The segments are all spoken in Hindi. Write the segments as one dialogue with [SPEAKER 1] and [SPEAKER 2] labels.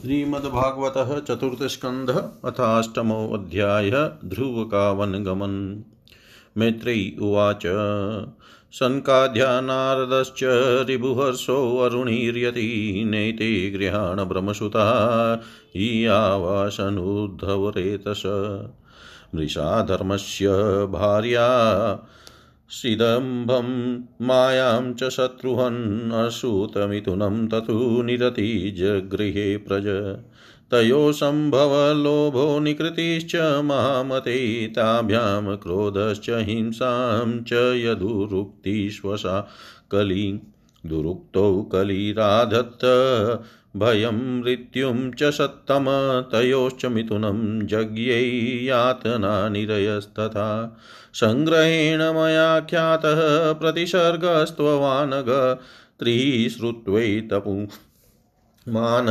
[SPEAKER 1] श्रीमद्भागवत चतुर्थस्कंध अथाष्टमोऽध्याय ध्रुव का वनगमन मैत्रेयी उवाच सनकाद्या नारदश्च रिभुहर्षोऽरुणीर्यति नैते गृहाण ईयावासनुद्धवरेतस मृषा धर्मस्य भार्या सिदम्भं मायां च शत्रुहन् असूतमिथुनं ततु निरतिजगृहे प्रज। तयो सम्भवलोभो निकृतिश्च महामते, ताभ्यां क्रोधश्च हिंसां च यदुरुक्तिश्वसा कली। दुरुक्तौ कलिराधत्त भयं मृत्युं च सत्तम, तयोश्च मिथुनं जज्ञै यातना निरयस्तथा। सङ्ग्रहेण मया ख्यातः प्रतिसर्गस्त्ववानग त्रिश्रुत्वैतपु मान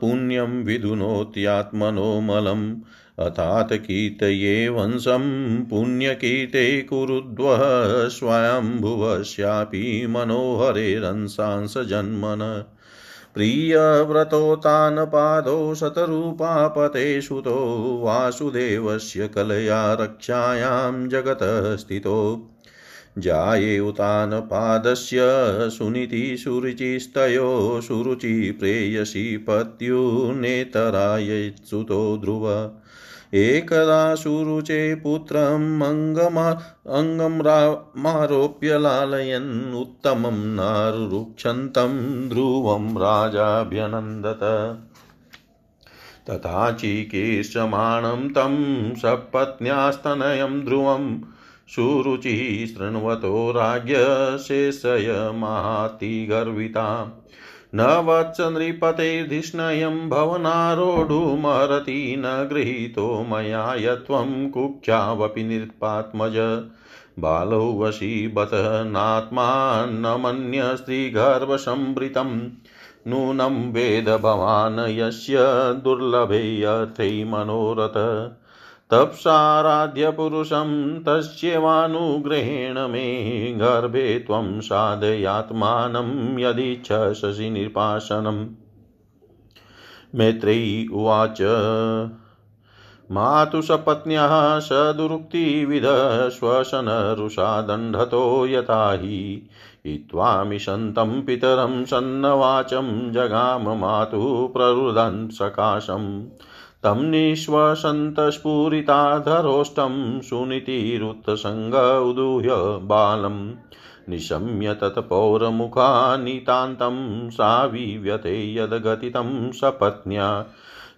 [SPEAKER 1] पुण्यं विधुनोत्यात्मनो मलम्, अथात् कीर्तये वंशं पुण्यकीर्ते कुरुद्वः स्वयम्भुवस्यापि मनोहरेरंसांस जन्मन प्रियव्रतोतानपादौ शतरूपापते सुतो वासुदेवस्य कलया रक्षायां जगतः स्थितो जायेयुतानपादस्य सुनीतिसुरुचिस्तयो सुरुचि प्रेयसी पत्युनेतराय सुतो ध्रुव। एकदा सुरुचे पुत्रम् अङ्गमा अङ्गमारोप्य लालयन् उत्तमं नारुरुक्षन्तं ध्रुवं राजाभ्यनन्दत। तथा चिकीर्षमाणं तं सपत्न्यास्तनयं ध्रुवं सुरुचिः शृण्वतो राज्ञशेषयमातिगर्विताम् न वत्स नृपतेर्धिष्णयं भवनारोढुमरति न गृहीतो मया यत्त्वं कुख्यावपि नृपात्मज बालौ वशीबत नात्मा न मन्य स्त्रीगर्भसंवृतं नूनं वेद भवान् यस्य दुर्लभेऽर्थे मनोरथ। तप्साराध्यपुरुषं तस्येवानुग्रहेण मे गर्भे त्वं साधयात्मानं यदिच्छसि निर्पासनम् मैत्रेयी उवाच मातुसपत्न्याः सदुरुक्तिविध श्वसनरुषा दण्डतो यथा हि। हित्वामिषन्तं पितरं सन्नवाचं जगाम मातुः प्ररुदन् सकाशम्। तं निःश्वसन्तस्फुरिताधरोष्टं सुनीतिरुत्सङ्ग उदूह्य बालं। निशम्य तत्पौरमुखानितान्तं साविव्यते यद्गतितं सपत्न्या।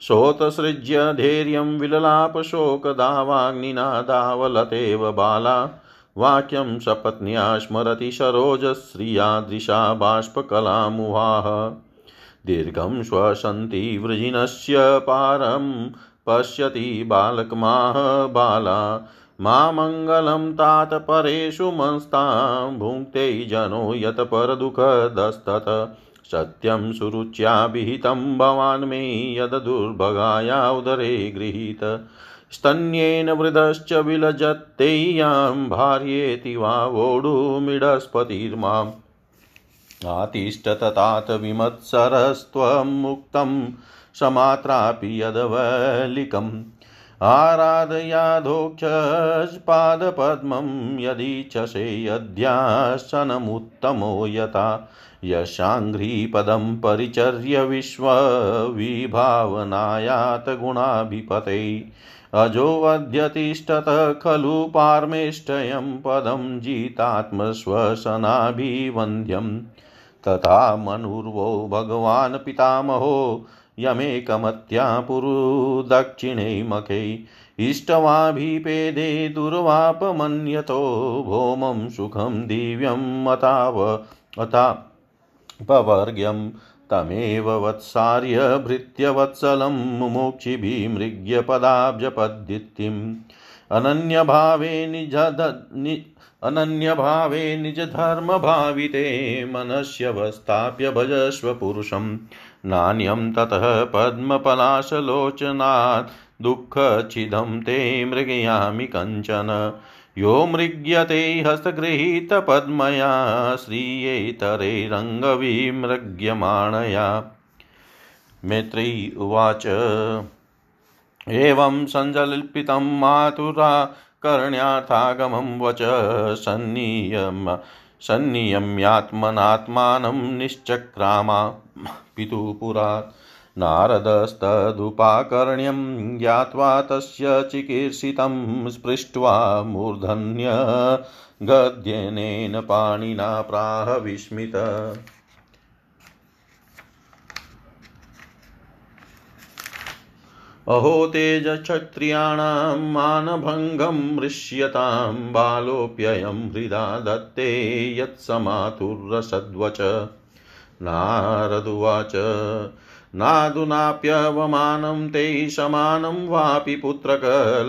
[SPEAKER 1] सोतसृज्य धैर्यं विललापशोकदावाग्निना दावलतेव बाला। वाक्यं सपत्न्या स्मरति सरोजश्रियादृशा बाष्पकलामुवाह दीर्घं श्वसन्ति वृजिनस्य पारं पश्यति बालकमाह बाला। मा मङ्गलं तात परेषु मंस्तां भुङ्क्ते जनो यत् परदुःखदस्तत। सत्यं सुरुच्याभिहितं भवान् मे यद् दुर्भगाया उदरे गृहीत। स्तन्येन वृदश्च विलजत्तेयां भार्येति वा वोढुमिडस्पतिर्माम्। आतिष्ठततात विमत्सरस्त्वं मुक्तं समात्रापि यदवलिकम्। आराधयाधोक्षपादपद्मं यदीच्छसे यद्यासनमुत्तमो यथा यशाङ्घ्रिपदं परिचर्य विश्वविभावनायात गुणाभिपते। अजोऽध्यतिष्ठत खलु पार्मेष्टयं पदं जितात्मश्वसनाभिवन्द्यम् तथा मनुर्वो भगवान् पितामहो, यमेकमत्या पुरुदक्षिणे मखे इष्टवाभिपेदे दुर्वापमन्यतो, भौमं सुखं दिव्यम् अताव अतापवर्ग्यं तमेव वत्सार्य भृत्यवत्सलं मुमुक्षिभिमृग्यपदाब्जपद्धितिम् अनन्यभावे निजद नि अनन्यभावे निजधर्मभाविते मनस्यवस्थाप्य भजस्व पुरुषं नान्यं ततः पद्मपलाशलोचनात् दुःखचिदं ते मृगयामि कञ्चन। यो मृग्यते हस्तगृहीतपद्मया श्रियेतरे रङ्गविमृग्यमाणया। मैत्री उवाच। एवं सञ्जल्पितं मातुरा करण्यार्थागमं वच सन्नियम सन्नियम्यात्मनात्मानं निश्चक्रामा पितुपुरात् नारदस्तदुपाकर्ण्यं ज्ञात्वा तस्य चिकीर्षितं स्पृष्ट्वा मूर्धन्य गद्यनेन पाणिना प्राह विस्मित। अहो तेजक्षत्रियाणां मानभङ्गं मृष्यतां बालोऽप्ययं हृदा दत्ते यत्समातुर्रसद्वच नारदुवाच नादुनाप्यवमानं ते समानं वापि पुत्रक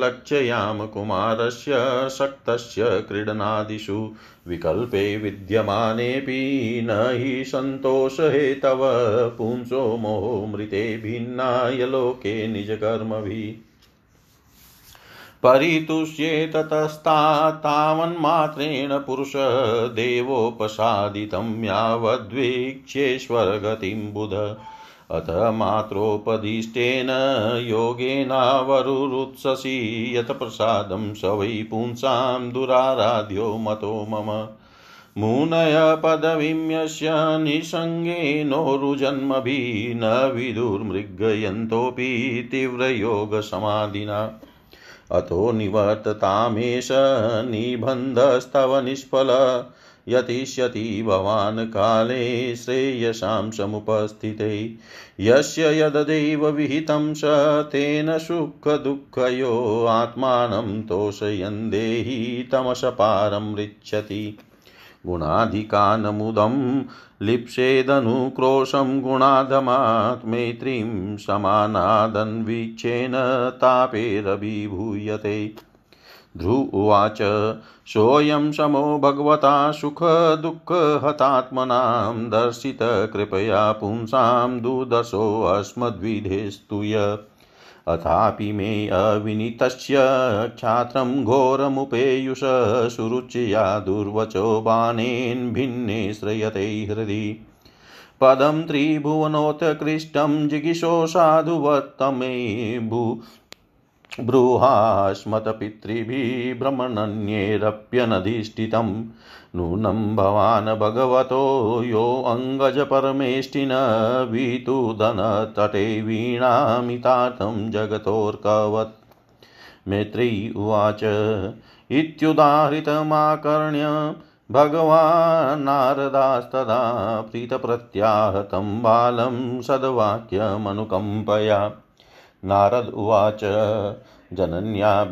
[SPEAKER 1] लक्ष्याम कुमारस्य शक्तस्य क्रीडनादिषु विकल्पे विद्यमानेऽपि न हि सन्तोषहेतव पुंसो मोहमृते भिन्नाय लोके निजकर्मभिः परितुष्येततस्तावन्मात्रेण पुरुष देवोपसादितं यावद्वीक्ष्येश्वरगतिं बुध अथ मात्रोपदिष्टेन योगेनावरुरुत्ससि यत्प्रसादं स वै पुंसां दुराराध्यो मतो मम। मुनय पदवीं यस्य निसङ्गेनोरुजन्मभिः न विदुर्मृगयन्तोऽपि तीव्रयोगसमाधिना। अतो निवर्ततामेष निबन्धस्तव निष्फल। यतिष्यति भवान् काले श्रेयसां समुपस्थिते। यस्य यददेव विहितं स तेन सुखदुःखयो आत्मानं तोषयन् देहि तमसपारं ऋच्छति। गुणाधिकानमुदं लिप्सेदनुक्रोशं गुणाधमात् मैत्रीं समानादन्वीक्षेण तापेरभिभूयते। ध्रुव उवाच सोऽयं समो भगवता सुखदुःखहतात्मनां दर्शितकृपया पुंसां दुर्दशोऽस्मद्विधेस्तु य। अथापि मे अविनीतस्य क्षात्रं घोरमुपेयुष सुरुचिया दुर्वचो बाणेन भिन्ने श्रयते हृदि। पदं त्रिभुवनोत्कृष्टं जिगिशो साधुवत्तमे भू बृहास्मत्पितृभिः भ्रमणन्येरप्यनधिष्ठितं नूनं भवान् भगवतो योऽङ्गजपरमेष्टिन वितुदनतटे वीणामितार्थं जगतोर्कवत्। मैत्री उवाच, इत्युदाहृतमाकर्ण्य भगवान्नारदास्तदा प्रीतप्रत्याहतं बालं सद्वाक्यमनुकम्पया। नारद उवाच, जनन्या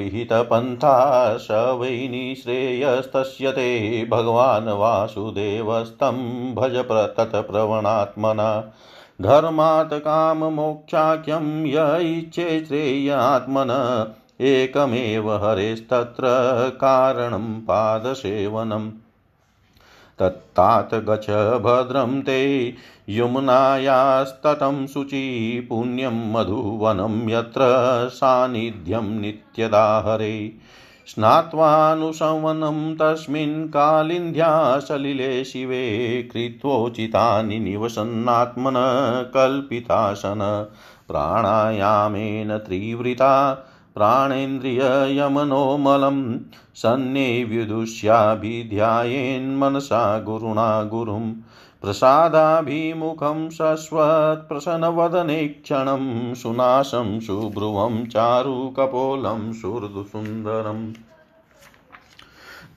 [SPEAKER 1] स वै निःश्रेयस्तस्य ते। भगवान् वासुदेवस्तं भज तत्प्रवणात्मना धर्मात् काममोक्षाख्यं य इच्छे श्रेयात्मन। एकमेव हरेस्तत्र कारणं पादसेवनम्। तत्तात् गच्छ भद्रं ते यमुनायास्तटं शुचि पुण्यं मधुवनं यत्र सान्निध्यं नित्यदा हरे स्नात्वानुशवनं तस्मिन् कालिन्द्यासलिले शिवे कृत्वोचितानि निवसन्नात्मन कल्पितासन प्राणायामेन त्रिवृता प्राणेन्द्रिययमनोमलं सन्निव्युदुष्याभिध्यायेन्मनसा गुरुणा गुरुं प्रसादाभिमुखं शश्वत्प्रसन्नवदने क्षणं सुनाशं सुभ्रुवं चारुकपोलं सुहृदुसुन्दरम्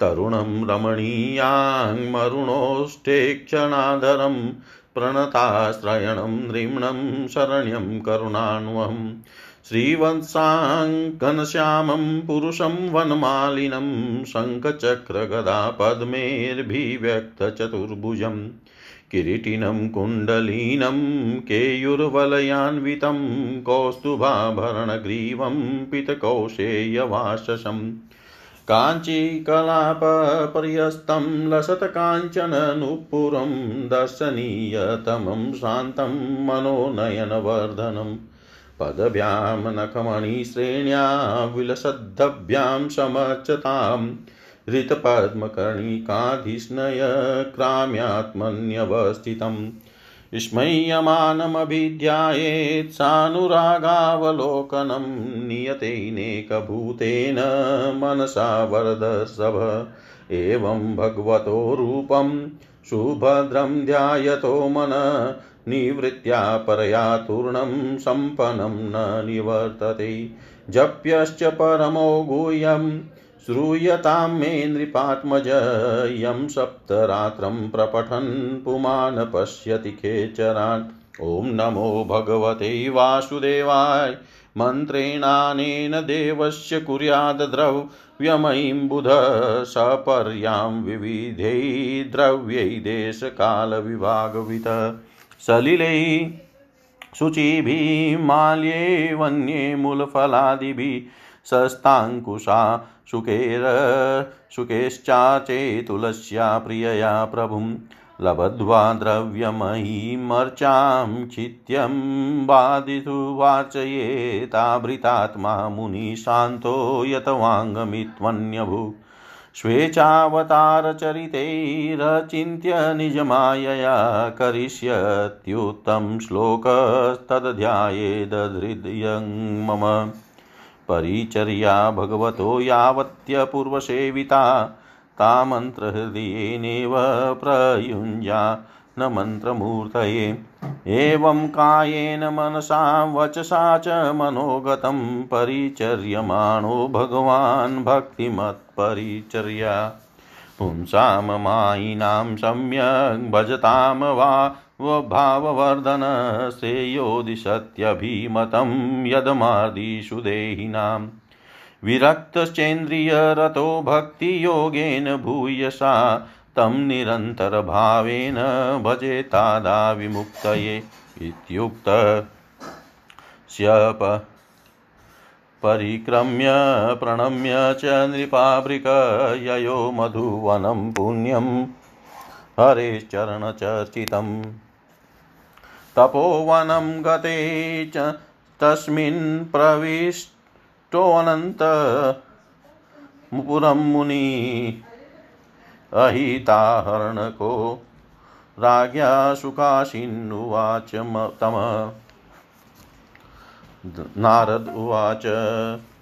[SPEAKER 1] तरुणं रमणीयाङ्मरुणोष्ठेक्षणाधरं प्रणताश्रयणं नृम्णं शरण्यं करुणान्वहम् श्रीवत्साङ्कनश्यामं पुरुषं वनमालिनं शङ्खचक्रगदा पद्मेर्भिव्यक्तचतुर्भुजं किरीटिनं कुण्डलीनं केयुर्वलयान्वितं, कौस्तुभाभरणग्रीवं पितकौशेयवाससम् काञ्चीकलापपर्यस्तं लसत्काञ्चननुपुरं दर्शनीयतमं शान्तं मनोनयनवर्धनम्। पदभ्यां नखमणिश्रेण्या विलसद्भ्यां समर्चतां हृतपद्मकर्णिकाधिस्नय क्राम्यात्मन्यवस्थितं स्मय्यमानमभिध्यायेत् सानुरागावलोकनं नियतेनेकभूतेन मनसा वरदसभ एवं भगवतो रूपं सुभद्रं ध्यायतो मन, निवृत्त्या परया तूर्णं सम्पन्नं न निवर्तते। जप्यश्च परमो गुह्यम् श्रूयतां मे नृपात्मज, यं सप्तरात्रं प्रपठन् पुमान् पश्यति खेचरान्। ॐ नमो भगवते वासुदेवाय मन्त्रेणानेन देवस्य कुर्याद्द्रव्यमयीं बुध सपर्यां विविधै द्रव्यै देशकालविभागवित। सलिलै शुचिभिः माल्ये वन्ये मूलफलादिभिः सस्ताङ्कुशा शुकेर शुकेश्चाचेतुलस्या प्रियया प्रभुं लब्ध्वा द्रव्यमयीमर्चां चित्यं बाधितुवाचयेताभृतात्मा मुनिशान्तो यतवाङ्गमित्वन्यभू स्वेच्छावतारचरितैरचिन्त्य निजमायया करिष्यत्युत्तम श्लोकस्तद्ध्यायेदहृदयं मम। परिचर्या भगवतो यावत्यपूर्वसेविता ता मन्त्रहृदयेनेव प्रयुञ्जा न मन्त्रमूर्तये। एवं कायेन मनसा वचसा च मनोगतं परिचर्यमाणो भगवान् भक्तिमत्परिचर्या। पुंसां मायिनां सम्यक् भजतां वा भाववर्धन श्रेयोदिशत्यभिमतं यदमादिषु देहिनां विरक्तश्चेन्द्रियरतो भक्तियोगेन भूयसा, तं निरन्तरभावेन भजेतादा विमुक्तये इत्युक्तस्यप परिक्रम्य प्रणम्य च नृपाभृकययो मधुवनं पुण्यं हरेश्चरणचर्चितम्। तपोवनं गते च तस्मिन् प्रविष्टोऽनन्तपुरं मुनि अहिताहरणको राज्ञा सुखासीन्नुवाच तम। नारद उवाच,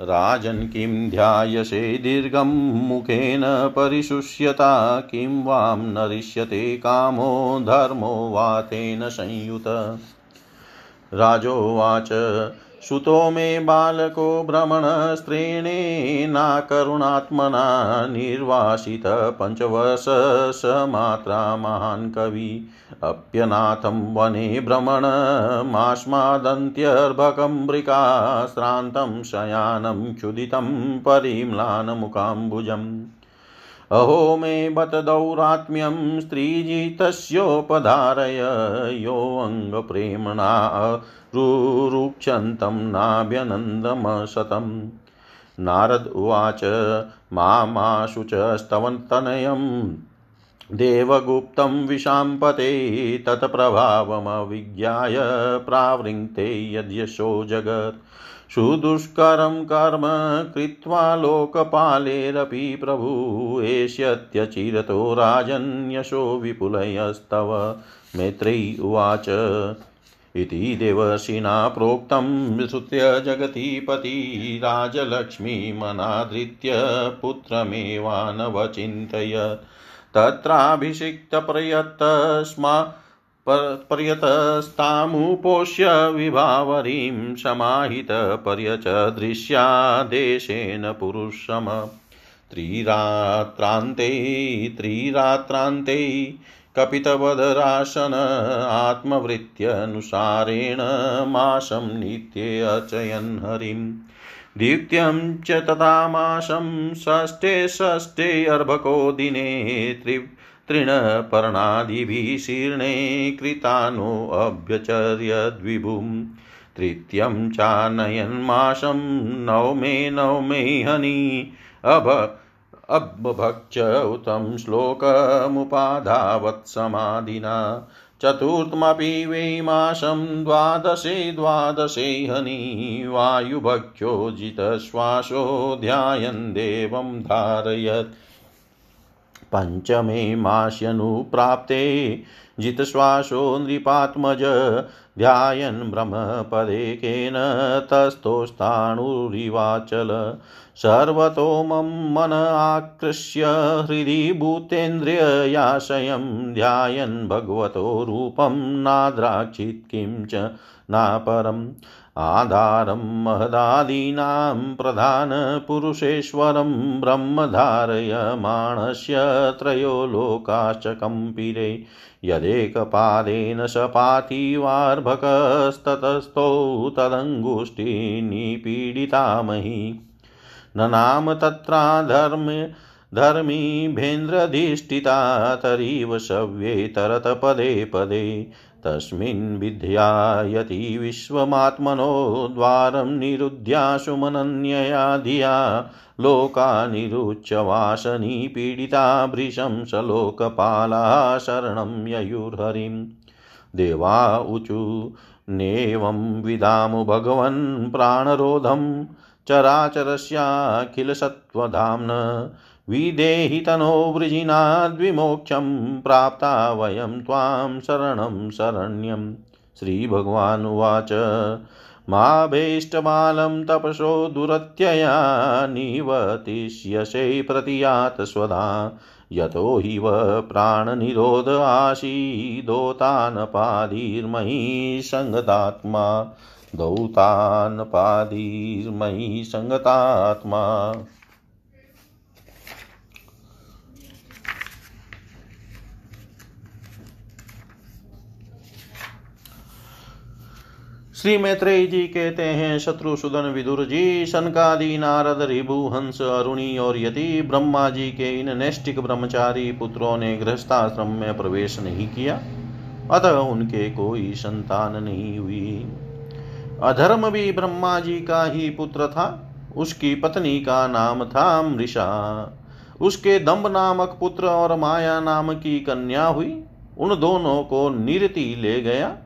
[SPEAKER 1] राजन् किं ध्यायसे दीर्घं मुखेन परिशुष्यता, किं वां नरिष्यते कामो धर्मो वा तेन संयुत। राजोवाच सुतो मे बालको भ्रमणस्त्रीणेनाकरुणात्मना निर्वासित पञ्चवर्ष स मात्रा महान् कवि। अप्यनाथं वने भ्रमणमास्मादन्त्यर्भकं मृका श्रान्तं शयानं क्षुदितं परिम्लानमुकाम्बुजम् अहो मे बत दौरात्म्यं स्त्रीजितस्योपधारय योऽङ्गप्रेम्णा रुरुक्षन्तं नाभ्यनन्दमशतं नारद उवाच, मामाशु च स्तवन्तनयं देवगुप्तं विशाम्पते तत्प्रभावमविज्ञाय प्रावृङ्क्ते यद्यशो जगत्। सुदुष्करं कर्म कृत्वा लोकपालेरपि प्रभु एष्यत्यचिरतो राजन्यशो विपुलयस्तव। मैत्रेयी उवाच। इति देवशिना प्रोक्तं विश्रुत्य जगतीपति राजलक्ष्मीमनादृत्य पुत्रमेवानवचिन्तयत् तत्राभिषिक्तप्रयत्तस्मा पर्यतस्तामुपोष्य विभावरीं समाहितपर्यचदृश्या देशेन पुरुषम। त्रिरात्रान्ते त्रिरात्रान्ते, कपितवदराशन आत्मवृत्त्यनुसारेण मासं नित्ये अचयन् हरिम् द्वितीयं च तथा मासं षष्ठे षष्ठे अर्भको दिने त्रि तृणपर्णादिभिः शीर्णे कृतानोऽभ्यचर्यद्विभुं तृतीयं चानयन्मासं नवमे नवमे हनि। अभ अभक्ष उतं श्लोकमुपाधावत्समाधिना। चतुर्थमपि वै मासं द्वादशे द्वादशे हनि। वायुभक्षो जितश्वासो ध्यायन् देवं धारयत्। पञ्चमे मास्यनुप्राप्ते जितश्वासो नृपात्मज ध्यायन् ब्रह्मपदेकेन तस्थोस्ताणुरिवाचल। सर्वतो मम मन आकृष्य हृदि भूतेन्द्रियाशयं ध्यायन् भगवतो रूपं नाद्राक्षित् किं च नापरम्। आधारं महदादीनां प्रधानपुरुषेश्वरं ब्रह्मधारयमाणस्य त्रयो लोकाश्च कम्पिरे यदेकपादेन स पाति वार्भकस्ततस्थौ तदङ्गुष्ठिनिपीडितामहि न नाम तत्राधर्म धर्मीभेन्द्रधिष्ठिता तरीव शव्ये तरत पदे पदे। तस्मिन् विद्यायति विश्वमात्मनो द्वारं निरुद्याशु मनन्यया धिया लोकानिरुच्यवासनी पीडिता भृशं स लोकपाला शरणं ययुर्हरिं देवा ऊचु नेवं विदामु भगवन् प्राणरोधं। चराचरस्याखिलसत्त्वधाम्न विदेहि तनो वृजिनाद्विमोक्षं प्राप्ता वयं त्वां शरणं शरण्यं। श्रीभगवानुवाच, माभीष्टबालं तपसो दुरत्यया निवतिष्यसे प्रतियात स्वधा यतो हि व प्राणनिरोध आशीदोतानपाधिर्मयि सङ्गतात्मा दौतानपाधिर्मयि सङ्गतात्मा श्री मैत्रेय जी कहते हैं शत्रुसुदन विदुर जी सनकादि नारद रिभु, हंस अरुणी और यदि ब्रह्मा जी के इन नैष्टिक ब्रह्मचारी पुत्रों ने गृहस्थाश्रम में प्रवेश नहीं किया। अतः उनके कोई संतान नहीं हुई। अधर्म भी ब्रह्मा जी का ही पुत्र था। उसकी पत्नी का नाम था मृषा। उसके दम्ब नामक पुत्र और माया नाम की कन्या हुई। उन दोनों को निरति ले गया।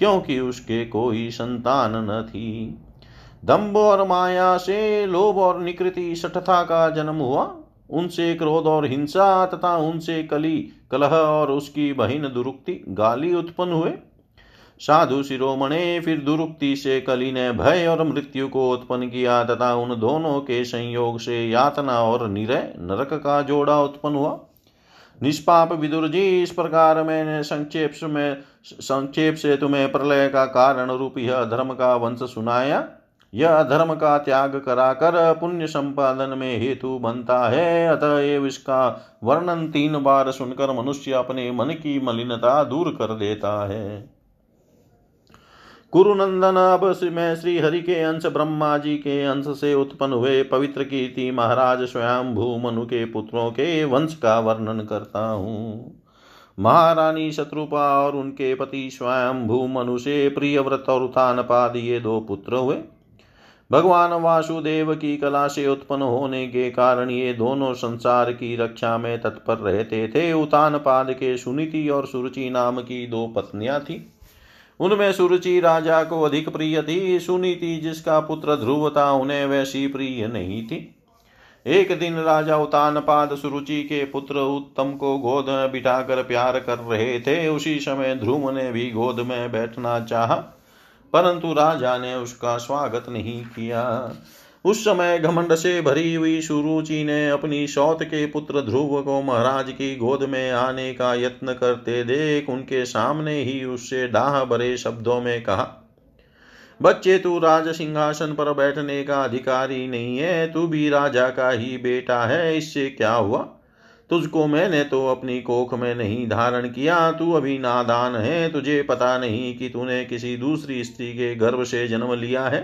[SPEAKER 1] क्योंकि उसके कोई संतान न थी। दम्भ और माया से लोभ और निकृति सठता का जन्म हुआ। उनसे क्रोध और हिंसा तथा उनसे कली, कलह और उसकी बहिन दुरुक्ति गाली उत्पन्न हुए। साधु शिरोमणे फिर दुरुक्ति से कली ने भय और मृत्यु को उत्पन्न किया तथा उन दोनों के संयोग से यातना और निरय नरक का जोड़ा उत्पन्न हुआ। निष्पाप विदुर जी, इस प्रकार मैंने संक्षेप में संक्षेप से तुम्हें प्रलय का कारण रूप यह धर्म का वंश सुनाया। यह अधर्म का त्याग कराकर पुण्य संपादन में हेतु बनता है। अतएव इसका वर्णन तीन बार सुनकर मनुष्य अपने मन की मलिनता दूर कर देता है। कुरुनंदन, अब मैं श्री हरि के अंश ब्रह्मा जी के अंश से उत्पन्न हुए पवित्र कीर्ति महाराज स्वयं भू मनु के पुत्रों के वंश का वर्णन करता हूँ। महारानी शत्रुपा और उनके पति स्वयं भू मनु से प्रियव्रत और उत्थानपाद ये दो पुत्र हुए। भगवान वासुदेव की कला से उत्पन्न होने के कारण ये दोनों संसार की रक्षा में तत्पर रहते थे। उतानपाद के सुनीति और सुरुचि नाम की दो पत्नियाँ थी। उनमें सुरुचि राजा को अधिक प्रिय थी। सुनीति जिसका पुत्र ध्रुव था, उन्हें वैसी प्रिय नहीं थी। एक दिन राजा उतानपाद सुरुचि के पुत्र उत्तम को गोद में बिठाकर प्यार कर रहे थे। उसी समय ध्रुव ने भी गोद में बैठना चाहा, परंतु राजा ने उसका स्वागत नहीं किया। उस समय घमंड से भरी हुई सुरुचि ने अपनी सौत के पुत्र ध्रुव को महाराज की गोद में आने का यत्न करते देख उनके सामने ही उससे डाह भरे शब्दों में कहा बच्चे तू राज सिंहासन पर बैठने का अधिकारी नहीं है, तू भी राजा का ही बेटा है, इससे क्या हुआ? तुझको मैंने तो अपनी कोख में नहीं धारण किया, तू अभी नादान है, तुझे पता नहीं कि तूने किसी दूसरी स्त्री के गर्भ से जन्म लिया है।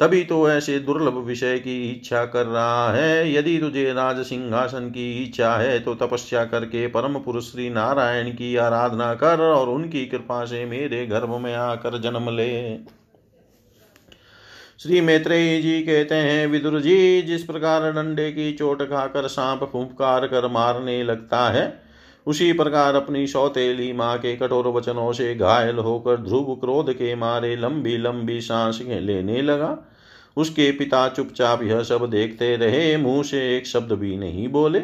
[SPEAKER 1] तभी तो ऐसे दुर्लभ विषय की इच्छा कर रहा है, यदि तुझे राज सिंहासन की इच्छा है तो तपस्या करके परम पुरुष श्री नारायण की आराधना कर और उनकी कृपा से मेरे गर्भ में आकर जन्म ले। श्री मैत्रेय जी कहते हैं, विदुर जी, जिस प्रकार डंडे की चोट खाकर सांप फुफकार कर मारने लगता है, उसी प्रकार अपनी सौतेली माँ के कठोर वचनों से घायल होकर ध्रुव क्रोध के मारे लंबी लंबी सांस लेने लगा। उसके पिता चुपचाप यह सब देखते रहे, मुँह से एक शब्द भी नहीं बोले।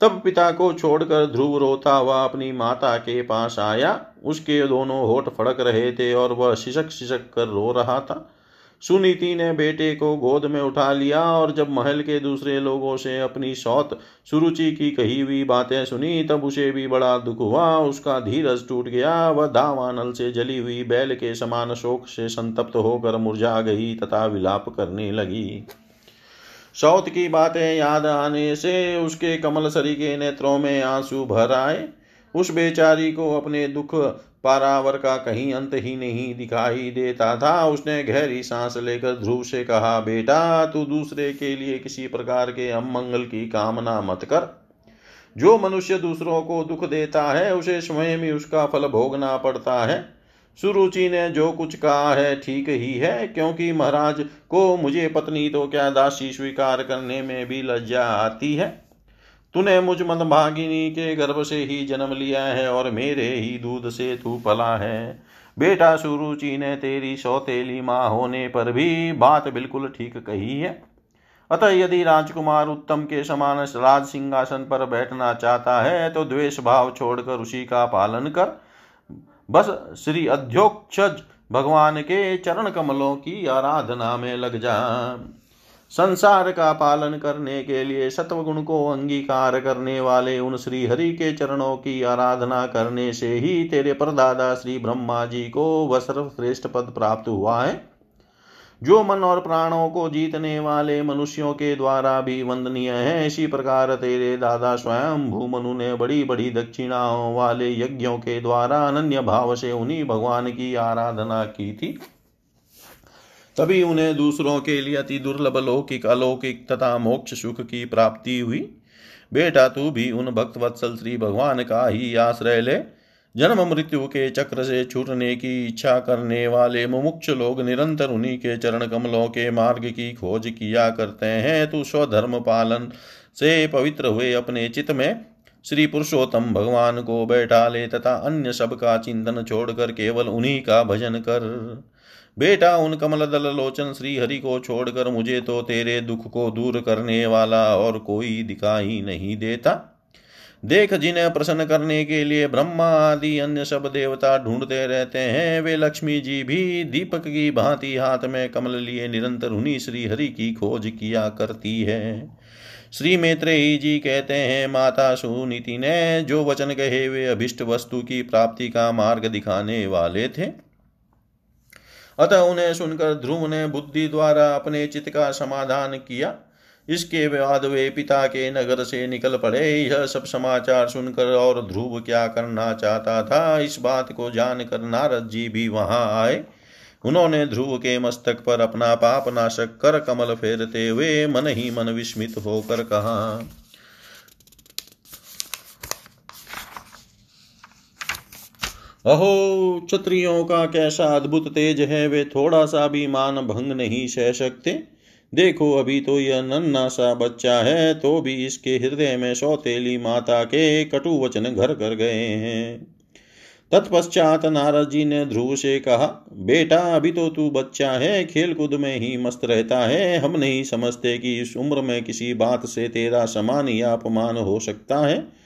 [SPEAKER 1] तब पिता को छोड़कर ध्रुव रोता हुआ अपनी माता के पास आया। उसके दोनों होठ फड़क रहे थे और वह शिशक शिशक कर रो रहा था। सुनीति ने बेटे को गोद में उठा लिया और जब महल के दूसरे लोगों से अपनी सौत सुरुचि की कही हुई बातें सुनी, तब उसे भी बड़ा दुख हुआ। उसका धीरज टूट गया। वह दावानल से जली हुई बैल के समान शोक से संतप्त होकर मुरझा गई तथा विलाप करने लगी। सौत की बातें याद आने से उसके कमल सरी के नेत्रों में आँसू भर आए। उस बेचारी को अपने दुख पारावर का कहीं अंत ही नहीं दिखाई देता था। उसने गहरी सांस लेकर ध्रुव से कहा, बेटा, तू दूसरे के लिए किसी प्रकार के अमंगल की कामना मत कर। जो मनुष्य दूसरों को दुख देता है, उसे स्वयं ही उसका फल भोगना पड़ता है। सुरुचि ने जो कुछ कहा है, ठीक ही है, क्योंकि महाराज को मुझे पत्नी तो क्या दासी स्वीकार करने में भी लज्जा आती है। तूने मुझ भागिनी के गर्भ से ही जन्म लिया है और मेरे ही दूध से तू पला है। बेटा सुरुचि ने तेरी सौतेली माँ होने पर भी बात बिल्कुल ठीक कही है। अतः यदि राजकुमार उत्तम के समान राज सिंहासन पर बैठना चाहता है तो द्वेष भाव छोड़कर उसी का पालन कर। बस श्री अध्योक्षज भगवान के चरण कमलों की आराधना में लग जा। संसार का पालन करने के लिए सत्वगुण को अंगीकार करने वाले उन श्री हरि के चरणों की आराधना करने से ही तेरे परदादा श्री ब्रह्मा जी को वह सर्वश्रेष्ठ पद प्राप्त हुआ है। जो मन और प्राणों को जीतने वाले मनुष्यों के द्वारा भी वंदनीय है, इसी प्रकार तेरे दादा स्वयं भूमनु ने बड़ी बड़ी दक्षिणाओं वाले यज्ञों के द्वारा अनन्य भाव से उन्हीं भगवान की आराधना की थी। तभी उन्हें दूसरों के लिए अति दुर्लभ लौकिक, अलौकिक तथा मोक्ष सुख की प्राप्ति हुई। बेटा, तू भी उन भक्त वत्सल श्री भगवान का ही आश्रय ले। जन्म मृत्यु के चक्र से छूटने की इच्छा करने वाले मुमुक्ष लोग निरंतर उन्हीं के चरण कमलों के मार्ग की खोज किया करते हैं। तू स्वधर्म पालन से पवित्र हुए अपने चित्त में श्री पुरुषोत्तम भगवान को बैठा ले तथा अन्य सब का चिंतन छोड़कर केवल उन्हीं का भजन कर। बेटा, उन कमल दल लोचन श्री हरि को छोड़कर मुझे तो तेरे दुख को दूर करने वाला और कोई दिखाई नहीं देता। देख, जिन्हें प्रसन्न करने के लिए ब्रह्मा आदि अन्य सब देवता ढूंढते रहते हैं, वे लक्ष्मी जी भी दीपक की भांति हाथ में कमल लिए निरंतर उन्हीं श्री हरि की खोज किया करती है। श्री मैत्रेयी जी कहते हैं, माता सुनीति ने जो वचन कहे, वे अभिष्ट वस्तु की प्राप्ति का मार्ग दिखाने वाले थे। अतः उन्हें सुनकर ध्रुव ने बुद्धि द्वारा अपने चित्त का समाधान किया। इसके बाद वे पिता के नगर से निकल पड़े। यह सब समाचार सुनकर और ध्रुव क्या करना चाहता था, इस बात को जानकर नारद जी भी वहाँ आए। उन्होंने ध्रुव के मस्तक पर अपना पाप नाशक कर कमल फेरते हुए मन ही मन विस्मित होकर कहा अहो, क्षत्रियों का कैसा अद्भुत तेज है, वे थोड़ा सा भी मान भंग नहीं सह सकते। देखो, अभी तो यह नन्ना सा बच्चा है तो भी इसके हृदय में सौतेली माता के कटु वचन घर कर गए हैं। तत्पश्चात नारद जी ने ध्रुव से कहा, बेटा, अभी तो तू बच्चा है खेल कूद में ही मस्त रहता है। हम नहीं समझते कि इस उम्र में किसी बात से तेरा समान या अपमान हो सकता है।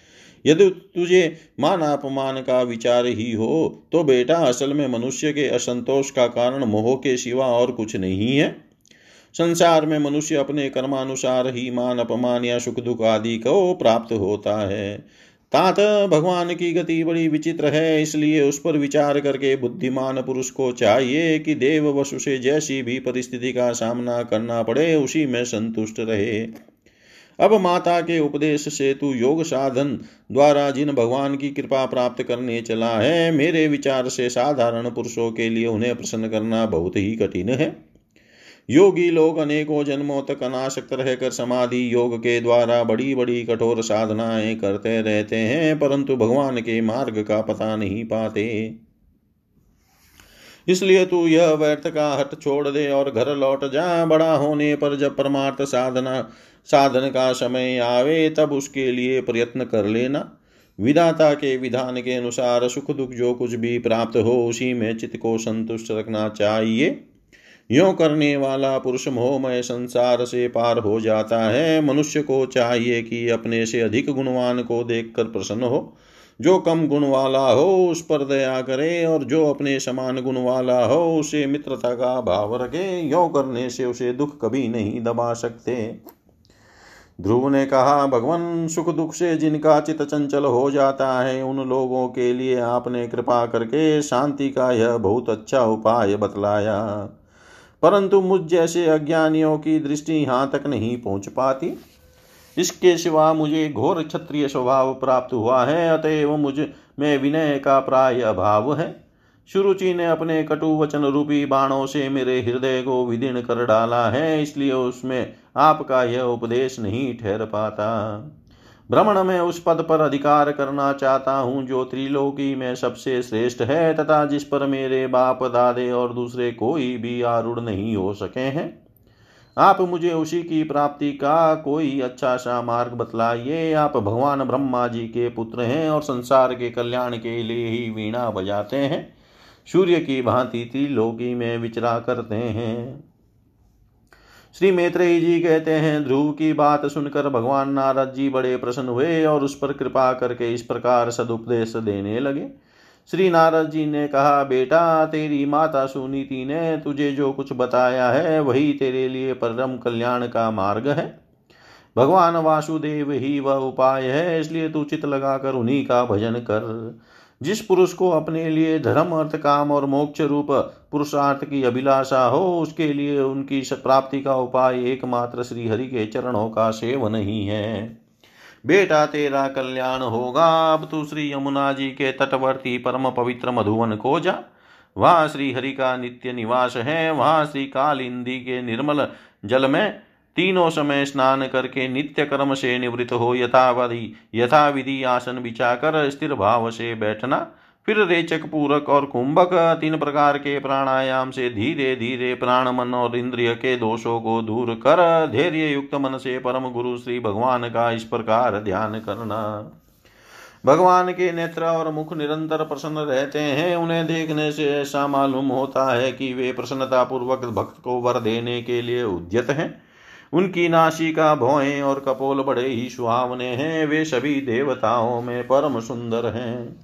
[SPEAKER 1] यदि तुझे मान अपमान का विचार ही हो तो बेटा असल में मनुष्य के असंतोष का कारण मोह के सिवा और कुछ नहीं है। संसार में मनुष्य अपने कर्मानुसार ही मान, अपमान या सुख दुख आदि को प्राप्त होता है। तात, भगवान की गति बड़ी विचित्र है, इसलिए उस पर विचार करके बुद्धिमान पुरुष को चाहिए कि देव वसु से जैसी भी परिस्थिति का सामना करना पड़े, उसी में संतुष्ट रहे। अब माता के उपदेश से तू योग साधन द्वारा जिन भगवान की कृपा प्राप्त करने चला है, मेरे विचार से साधारण पुरुषों के लिए उन्हें प्रसन्न करना बहुत ही कठिन है। योगी लोग अनेकों जन्मों तक अनाशक्त रहकर समाधि योग के द्वारा बड़ी बड़ी कठोर साधनाएँ करते रहते हैं, परंतु भगवान के मार्ग का पता नहीं पाते। इसलिए तू यह व्यर्थ का हट छोड़ दे और घर लौट जा। बड़ा होने पर जब परमार्थ साधना साधन का समय आवे, तब उसके लिए प्रयत्न कर लेना। विधाता के विधान के अनुसार सुख दुख जो कुछ भी प्राप्त हो, उसी में चित्त को संतुष्ट रखना चाहिए। यो करने वाला पुरुष मोहमय संसार से पार हो जाता है। मनुष्य को चाहिए कि अपने से अधिक गुणवान को देखकर प्रसन्न हो। जो कम गुण वाला हो, उस पर दया करे और जो अपने समान गुण वाला हो, उसे मित्रता का भाव रखे। यो करने से उसे दुख कभी नहीं दबा सकते। ध्रुव ने कहा, भगवान सुख दुख से जिनका चित चंचल हो जाता है, उन लोगों के लिए आपने कृपा करके शांति का यह बहुत अच्छा उपाय बतलाया। परंतु मुझ जैसे अज्ञानियों की दृष्टि यहाँ तक नहीं पहुँच पाती। इसके सिवा मुझे घोर क्षत्रिय स्वभाव प्राप्त हुआ है, अतएव मुझमें विनय का प्राय अभाव है। शुरुचि ने अपने कटु वचन रूपी बाणों से मेरे हृदय को विदीर्ण कर डाला है, इसलिए उसमें आपका यह उपदेश नहीं ठहर पाता। भ्रमण में उस पद पर अधिकार करना चाहता हूँ, जो त्रिलोकी में सबसे श्रेष्ठ है, तथा जिस पर मेरे बाप, दादे और दूसरे कोई भी आरूढ़ नहीं हो सके हैं। आप मुझे उसी की प्राप्ति का कोई अच्छा सा मार्ग बतलाइए। आप भगवान ब्रह्मा जी के पुत्र हैं और संसार के कल्याण के लिए ही वीणा बजाते हैं। सूर्य की भांति त्रिलोकी में विचरा करते हैं। श्री मैत्रेयी जी कहते हैं, ध्रुव की बात सुनकर भगवान नारद जी बड़े प्रसन्न हुए और उस पर कृपा करके इस प्रकार सदुपदेश देने लगे। श्री नारद जी ने कहा, बेटा, तेरी माता सुनीति ने तुझे जो कुछ बताया है, वही तेरे लिए परम कल्याण का मार्ग है। भगवान वासुदेव ही वह उपाय है, इसलिए तू चित लगाकर उन्हीं का भजन कर। जिस पुरुष को अपने लिए धर्म, अर्थ, काम और मोक्ष रूप पुरुषार्थ की अभिलाषा हो, उसके लिए उनकी प्राप्ति का उपाय एकमात्र श्री हरि के चरणों का सेवन ही है। बेटा, तेरा कल्याण होगा। अब तू श्री यमुना जी के तटवर्ती परम पवित्र मधुवन को जा। वहाँ श्री हरि का नित्य निवास है। वहाँ श्री कालिंदी के निर्मल जल में तीनों समय स्नान करके नित्य कर्म से निवृत्त हो यथावधि, यथाविधि आसन बिछाकर स्थिर भाव से बैठना, फिर रेचक पूरक और कुंभक तीन प्रकार के प्राणायाम से धीरे धीरे प्राण, मन और इंद्रिय के दोषों को दूर कर धैर्य युक्त मन से परम गुरु श्री भगवान का इस प्रकार ध्यान करना। भगवान के नेत्र और मुख निरंतर प्रसन्न रहते हैं। उन्हें देखने से ऐसा मालूम होता है कि वे प्रसन्नता पूर्वक भक्त को वर देने के लिए उद्यत हैं। उनकी नासिका भौएँ और कपोल बड़े ही सुहावने हैं, वे सभी देवताओं में परम सुंदर हैं।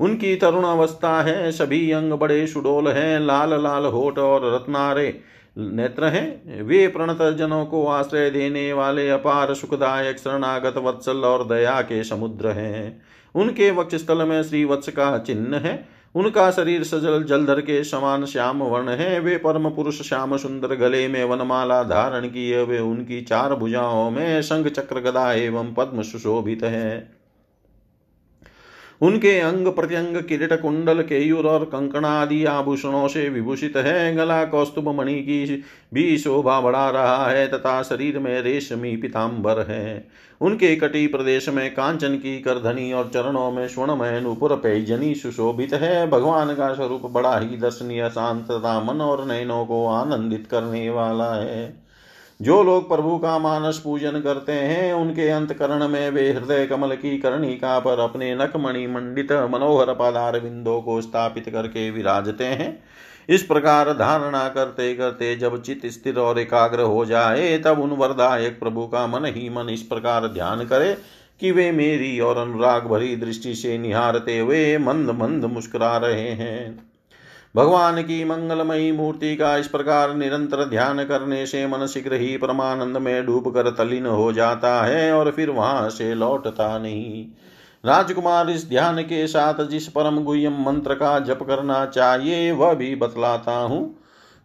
[SPEAKER 1] उनकी तरुण अवस्था है, सभी अंग बड़े सुडोल हैं, लाल लाल होठ और रत्नारे नेत्र हैं। वे प्रणत जनों को आश्रय देने वाले अपार सुखदायक शरणागत वत्सल और दया के समुद्र हैं। उनके वक्षस्थल में श्री वत्स का चिन्ह है उनका शरीर सजल जलधर के समान श्याम वर्ण है। वे परम पुरुष श्याम सुंदर गले में वनमाला धारण किए। वे उनकी चार भुजाओं में शंख चक्र गदा एवं पद्म सुशोभित है। उनके अंग प्रत्यंग किरीट कुंडल केयूर और कंकणादि आभूषणों से विभूषित है। गला कौस्तुभ मणि की भी शोभा बढ़ा रहा है तथा शरीर में रेशमी पिताम्बर है। उनके कटी प्रदेश में कांचन की करधनी और चरणों में स्वर्णमय नुपुर पैजनी सुशोभित है। भगवान का स्वरूप बड़ा ही दर्शनीय, शांत तथा मन और नयनों को आनंदित करने वाला है। जो लोग प्रभु का मानस पूजन करते हैं, उनके अंतकरण में वे हृदय कमल की कर्णिका पर अपने नकमणि मंडित मनोहर पादार बिंदो को स्थापित करके विराजते हैं। इस प्रकार धारणा करते करते जब चित स्थिर और एकाग्र हो जाए, तब उन वरदायक प्रभु का मन ही मन इस प्रकार ध्यान करे कि वे मेरी और अनुराग भरी दृष्टि से निहारते हुए मंद मंद मुस्कुरा रहे हैं। भगवान की मंगलमयी मूर्ति का इस प्रकार निरंतर ध्यान करने से मन शीघ्र ही परमानंद में डूब कर तलीन हो जाता है और फिर वहाँ से लौटता नहीं। राजकुमार इस ध्यान के साथ जिस परम गुह्यम मंत्र का जप करना चाहिए, वह भी बतलाता हूँ।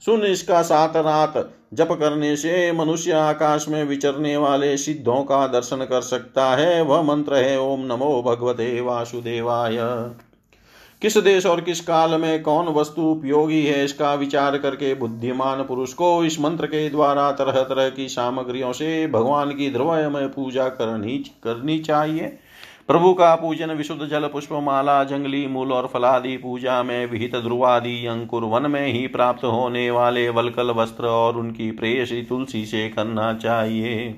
[SPEAKER 1] सुन इसका सात रात जप करने से मनुष्य आकाश में विचरने वाले सिद्धों का दर्शन कर सकता है। वह मंत्र है, ओम नमो भगवते वासुदेवाय। किस देश और किस काल में कौन वस्तु उपयोगी है, इसका विचार करके बुद्धिमान पुरुष को इस मंत्र के द्वारा तरह तरह की सामग्रियों से भगवान की ध्रुवमय पूजा करनी करनी चाहिए। प्रभु का पूजन विशुद्ध जल, पुष्पमाला, जंगली मूल और फलादि पूजा में विहित ध्रुवादि अंकुर वन में ही प्राप्त होने वाले वलकल वस्त्र और उनकी प्रेयसी तुलसी से करना चाहिए।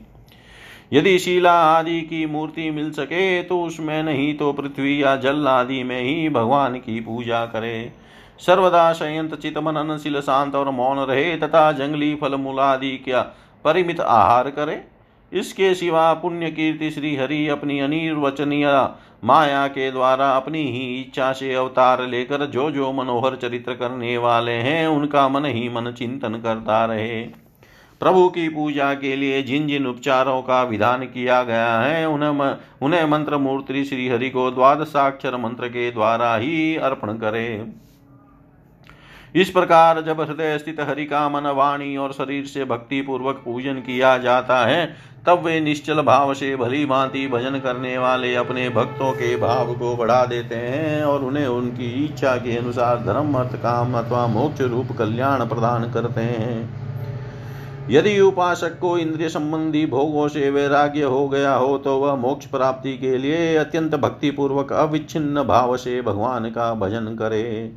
[SPEAKER 1] यदि शिला आदि की मूर्ति मिल सके तो उसमें नहीं तो पृथ्वी या जल आदि में ही भगवान की पूजा करे। सर्वदा संयंत चित मननशील शांत और मौन रहे, तथा जंगली फल मूलादि क्या परिमित आहार करे? इसके सिवा पुण्य कीर्ति श्री हरि अपनी अनिर्वचनीय माया के द्वारा अपनी ही इच्छा से अवतार लेकर जो जो मनोहर चरित्र करने वाले हैं, उनका मन ही मन चिंतन करता रहे। प्रभु की पूजा के लिए जिन जिन उपचारों का विधान किया गया है, उन्हें उन्हें मंत्र मूर्ति श्री हरि को द्वादशाक्षर मंत्र के द्वारा ही अर्पण करे। इस प्रकार जब हृदय स्थित हरि का मन, वाणी और शरीर से भक्ति पूर्वक पूजन किया जाता है, तब वे निश्चल भाव से भली भांति भजन करने वाले अपने भक्तों के भाव को बढ़ा देते हैं और उन्हें उनकी इच्छा के अनुसार धर्म, अर्थ, काम अथवा मोक्ष रूप कल्याण प्रदान करते हैं। यदि उपासक को इंद्रिय संबंधी भोगों से वैराग्य हो गया हो तो वह मोक्ष प्राप्ति के लिए अत्यंत भक्ति पूर्वक अविच्छिन्न भाव से भगवान का भजन करे।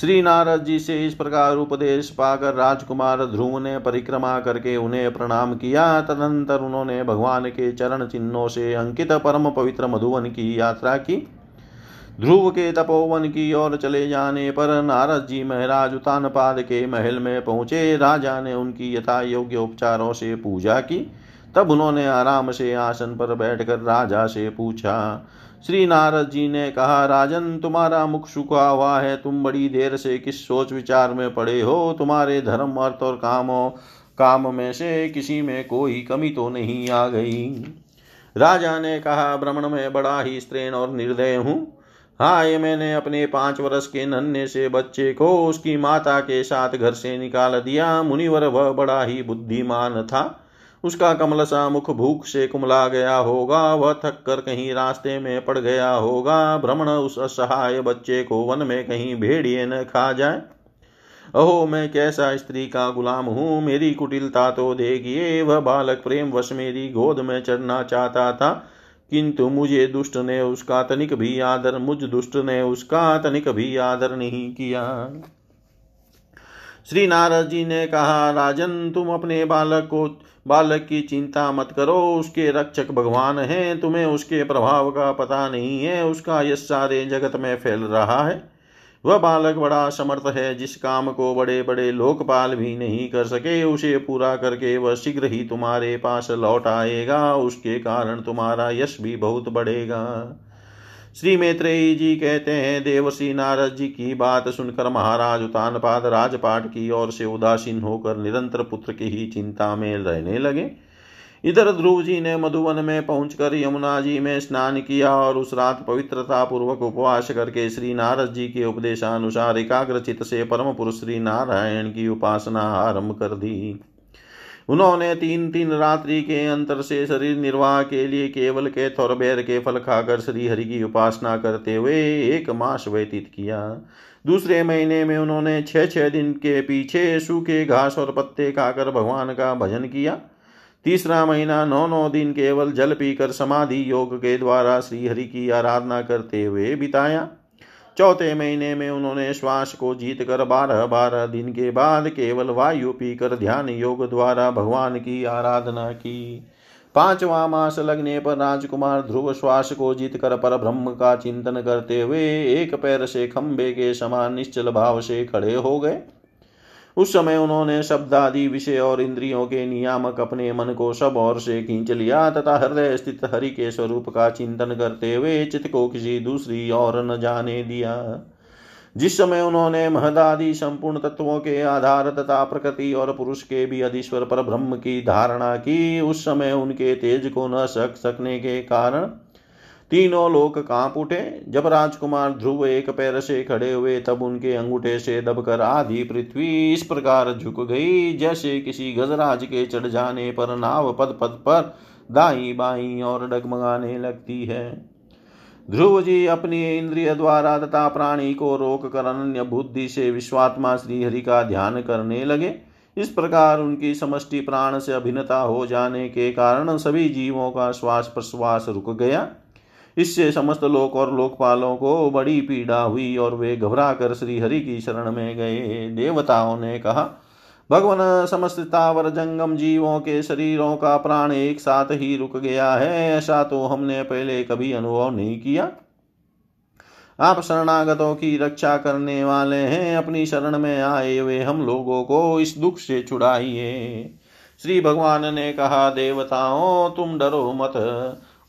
[SPEAKER 1] श्री नारद जी से इस प्रकार उपदेश पाकर राजकुमार ध्रुव ने परिक्रमा करके उन्हें प्रणाम किया। तदंतर उन्होंने भगवान के चरण चिन्हों से अंकित परम पवित्र मधुवन की यात्रा की। ध्रुव के तपोवन की ओर चले जाने पर नारद जी महाराज उतानपाद के महल में पहुँचे। राजा ने उनकी यथा योग्य उपचारों से पूजा की। तब उन्होंने आराम से आसन पर बैठकर राजा से पूछा, श्री नारद जी ने कहा, राजन, तुम्हारा मुख सुखा हुआ है। तुम बड़ी देर से किस सोच विचार में पड़े हो? तुम्हारे धर्म, अर्थ और कामों, काम में से किसी में कोई कमी तो नहीं आ गई राजा ने कहा भ्रमण में बड़ा ही स्त्रीण और निर्दय हूँ। हाँ ये मैंने अपने पाँच वर्ष के नन्हे से बच्चे को उसकी माता के साथ घर से निकाल दिया। मुनिवर वह बड़ा ही बुद्धिमान था। उसका कमल सा मुख भूख से कुमला गया होगा, वह थक कर कहीं रास्ते में पड़ गया होगा। भ्रमण उस असहाय बच्चे को वन में कहीं भेड़िए न खा जाए। अहो, मैं कैसा स्त्री का गुलाम हूँ? मेरी कुटिलता तो देखिए, वह बालक प्रेम वश मेरी गोद में चढ़ना चाहता था। किंतु मुझे दुष्ट ने उसका तनिक भी आदर, मुझ दुष्ट ने उसका तनिक भी आदर नहीं किया। श्री नारद जी ने कहा, राजन, तुम अपने बालक को, बालक की चिंता मत करो, उसके रक्षक भगवान हैं, तुम्हें उसके प्रभाव का पता नहीं है, उसका यश सारे जगत में फैल रहा है। वह बालक बड़ा समर्थ है, जिस काम को बड़े बड़े लोकपाल भी नहीं कर सके, उसे पूरा करके वह शीघ्र ही तुम्हारे पास लौट आएगा, उसके कारण तुम्हारा यश भी बहुत बढ़ेगा। श्री मैत्रेयी जी कहते हैं देवश्री नारद जी की बात सुनकर महाराज उतानपाद राजपाट की ओर से उदासीन होकर निरंतर पुत्र की ही चिंता में रहने लगे। इधर ध्रुव जी ने मधुवन में पहुंचकर यमुना जी में स्नान किया और उस रात पवित्रता पूर्वक उपवास करके श्री नारद जी के उपदेशानुसार एकाग्रचित से परम पुरुष श्री नारायण की उपासना आरंभ कर दी। उन्होंने तीन तीन रात्रि के अंतर से शरीर निर्वाह के लिए केवल के थोरबेर के फल खाकर श्री हरि की उपासना करते हुए एक मास व्यतीत किया। दूसरे महीने में उन्होंने छह छह दिन के पीछे सूखे घास और पत्ते खाकर भगवान का भजन किया। तीसरा महीना नौ नौ दिन केवल जल पीकर समाधि योग के द्वारा श्रीहरि की आराधना करते हुए बिताया। चौथे महीने में उन्होंने श्वास को जीत कर बारह बारह दिन के बाद केवल वायु पीकर ध्यान योग द्वारा भगवान की आराधना की। पांचवा मास लगने पर राजकुमार ध्रुव श्वास को जीत कर पर ब्रह्म का चिंतन करते हुए एक पैर से खंबे के समान निश्चल भाव से खड़े हो गए। उस समय उन्होंने शब्द आदि विषय और इंद्रियों के नियामक अपने मन को सब ओर से खींच लिया, तथा हृदय स्थित हरि के स्वरूप का चिंतन करते हुए चित्त को किसी दूसरी ओर न जाने दिया। जिस समय उन्होंने महदादि संपूर्ण तत्वों के आधार तथा प्रकृति और पुरुष के भी अधीश्वर पर ब्रह्म की धारणा की, उस समय उनके तेज को न सक सकने के कारण तीनों लोग काँप उठे। जब राजकुमार ध्रुव एक पैर से खड़े हुए, तब उनके अंगूठे से दबकर आधी पृथ्वी इस प्रकार झुक गई, जैसे किसी गजराज के चढ़ जाने पर नाव पद पद पर दाई बाई और डगमगाने लगती है। ध्रुव जी अपनी इंद्रिय द्वारा तथा प्राणी को रोक कर अन्य बुद्धि से विश्वात्मा श्री हरि का ध्यान करने लगे। इस प्रकार उनकी समष्टि प्राण से अभिन्नता हो जाने के कारण सभी जीवों का श्वास प्रश्वास रुक गया। इससे समस्त लोक और लोकपालों को बड़ी पीड़ा हुई और वे घबरा कर श्री हरि की शरण में गए। देवताओं ने कहा, भगवान, समस्त तावर जंगम जीवों के शरीरों का प्राण एक साथ ही रुक गया है। ऐसा तो हमने पहले कभी अनुभव नहीं किया। आप शरणागतों की रक्षा करने वाले हैं। अपनी शरण में आए हुए हम लोगों को इस दुख से छुड़ाइए। श्री भगवान ने कहा, देवताओं, तुम डरो मत।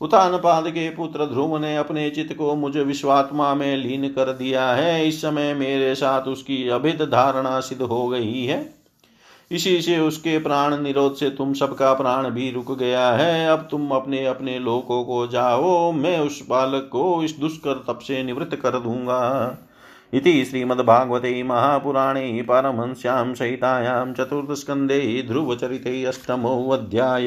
[SPEAKER 1] उतानपाद के पुत्र ध्रुव ने अपने चित्त को मुझ विश्वात्मा में लीन कर दिया है। इस समय मेरे साथ उसकी अभिद धारणा सिद्ध हो गई है। इसी से उसके प्राण निरोध से तुम सबका प्राण भी रुक गया है। अब तुम अपने अपने लोकों को जाओ। मैं उस बालक को इस दुष्कर तप से निवृत्त कर दूँगा। इति श्रीमद्भागवते महापुराणे पारमहंस्यां सहितायां चतुर्थस्कन्धे ध्रुवचरिते अष्टमोऽध्याय